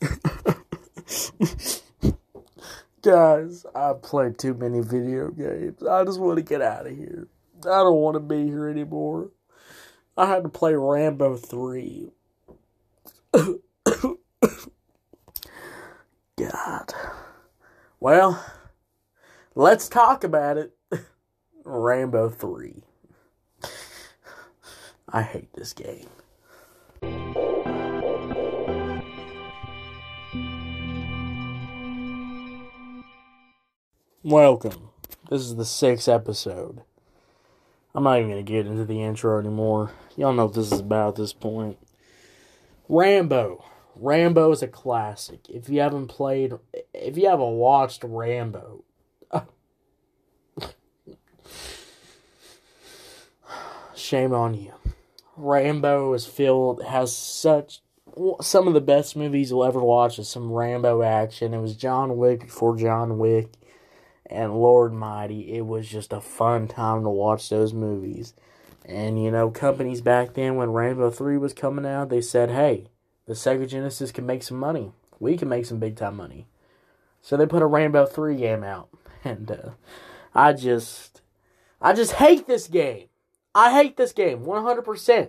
Guys, I played too many video games. I just want to get out of here. I don't want to be here anymore. I had to play Rambo 3. God. Well, let's talk about it. Rambo 3. I hate this game. Welcome. This is the sixth episode. I'm not even going to get into the intro anymore. Y'all know what this is about at this point. Rambo. Rambo is a classic. If you haven't played, if you haven't watched Rambo, shame on you. Rambo is filled, has such, some of the best movies you'll ever watch is some Rambo action. It was John Wick before John Wick and Lord Mighty, it was just a fun time to watch those movies. And you know, companies back then when Rambo 3 was coming out, they said, hey, the Sega Genesis can make some money. We can make some big time money. So they put a Rambo 3 game out. And uh, I just, I just hate this game. I hate this game 100%.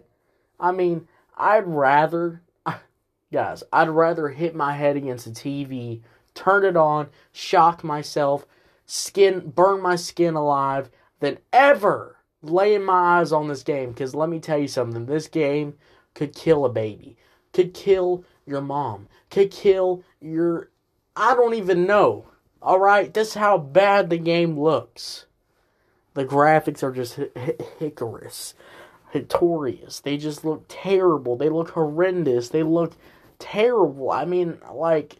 I mean, I'd rather, guys, I'd rather hit my head against the TV, turn it on, shock myself, skin burn my skin alive than ever laying my eyes on this game. Because let me tell you something this game could kill a baby could kill your mom could kill your i don't even know all right this is how bad the game looks. The graphics are just hicarous hitorious. They just look terrible. They look horrendous. They look terrible. I mean like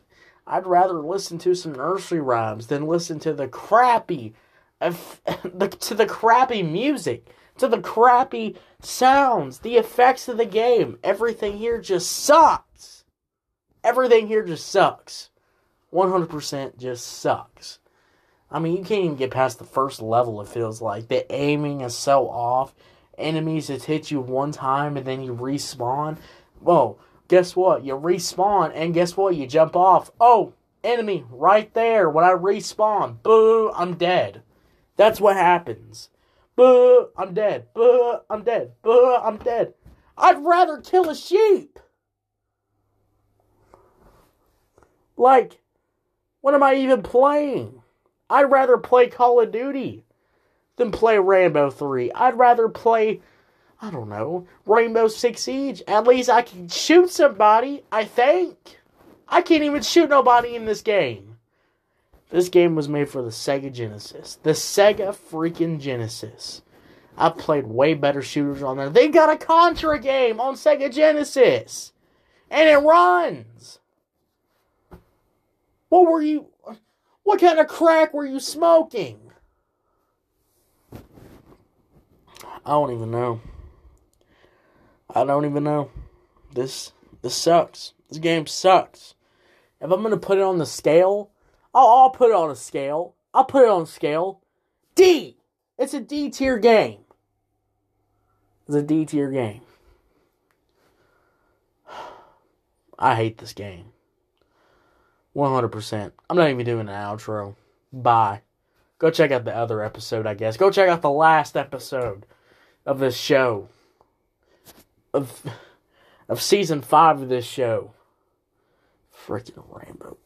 I'd rather listen to some nursery rhymes than listen to the crappy, to the crappy music, to the crappy sounds, the effects of the game. Everything here just sucks. Everything here just sucks. 100% just sucks. I mean, you can't even get past the first level, it feels like. The aiming is so off. Enemies that hit you one time and then you respawn. Whoa guess what? You respawn, and guess what? You jump off. Oh, enemy right there. When I respawn, boo, I'm dead. That's what happens. Boo, I'm dead. Boo, I'm dead. Boo, I'm dead. I'd rather kill a sheep. Like, what am I even playing? I'd rather play Call of Duty than play Rambo 3. I'd rather play I don't know, Rainbow Six Siege. At least I can shoot somebody, I think. I can't even shoot nobody in this game. This game was made for the Sega Genesis. The Sega freaking Genesis. I've played way better shooters on there. They got a Contra game on Sega Genesis. And it runs. What were you. What kind of crack were you smoking? I don't even know. I don't even know. This this sucks. This game sucks. if I'm gonna put it on the scale, I'll, I'll put it on a scale. I'll put it on scale. D. It's a D tier game. It's a D tier game. I hate this game. 100%. I'm not even doing an outro. Bye. Go check out the other episode, I guess. Go check out the last episode of this show. Of of season 5 of this show. Freaking Rambo.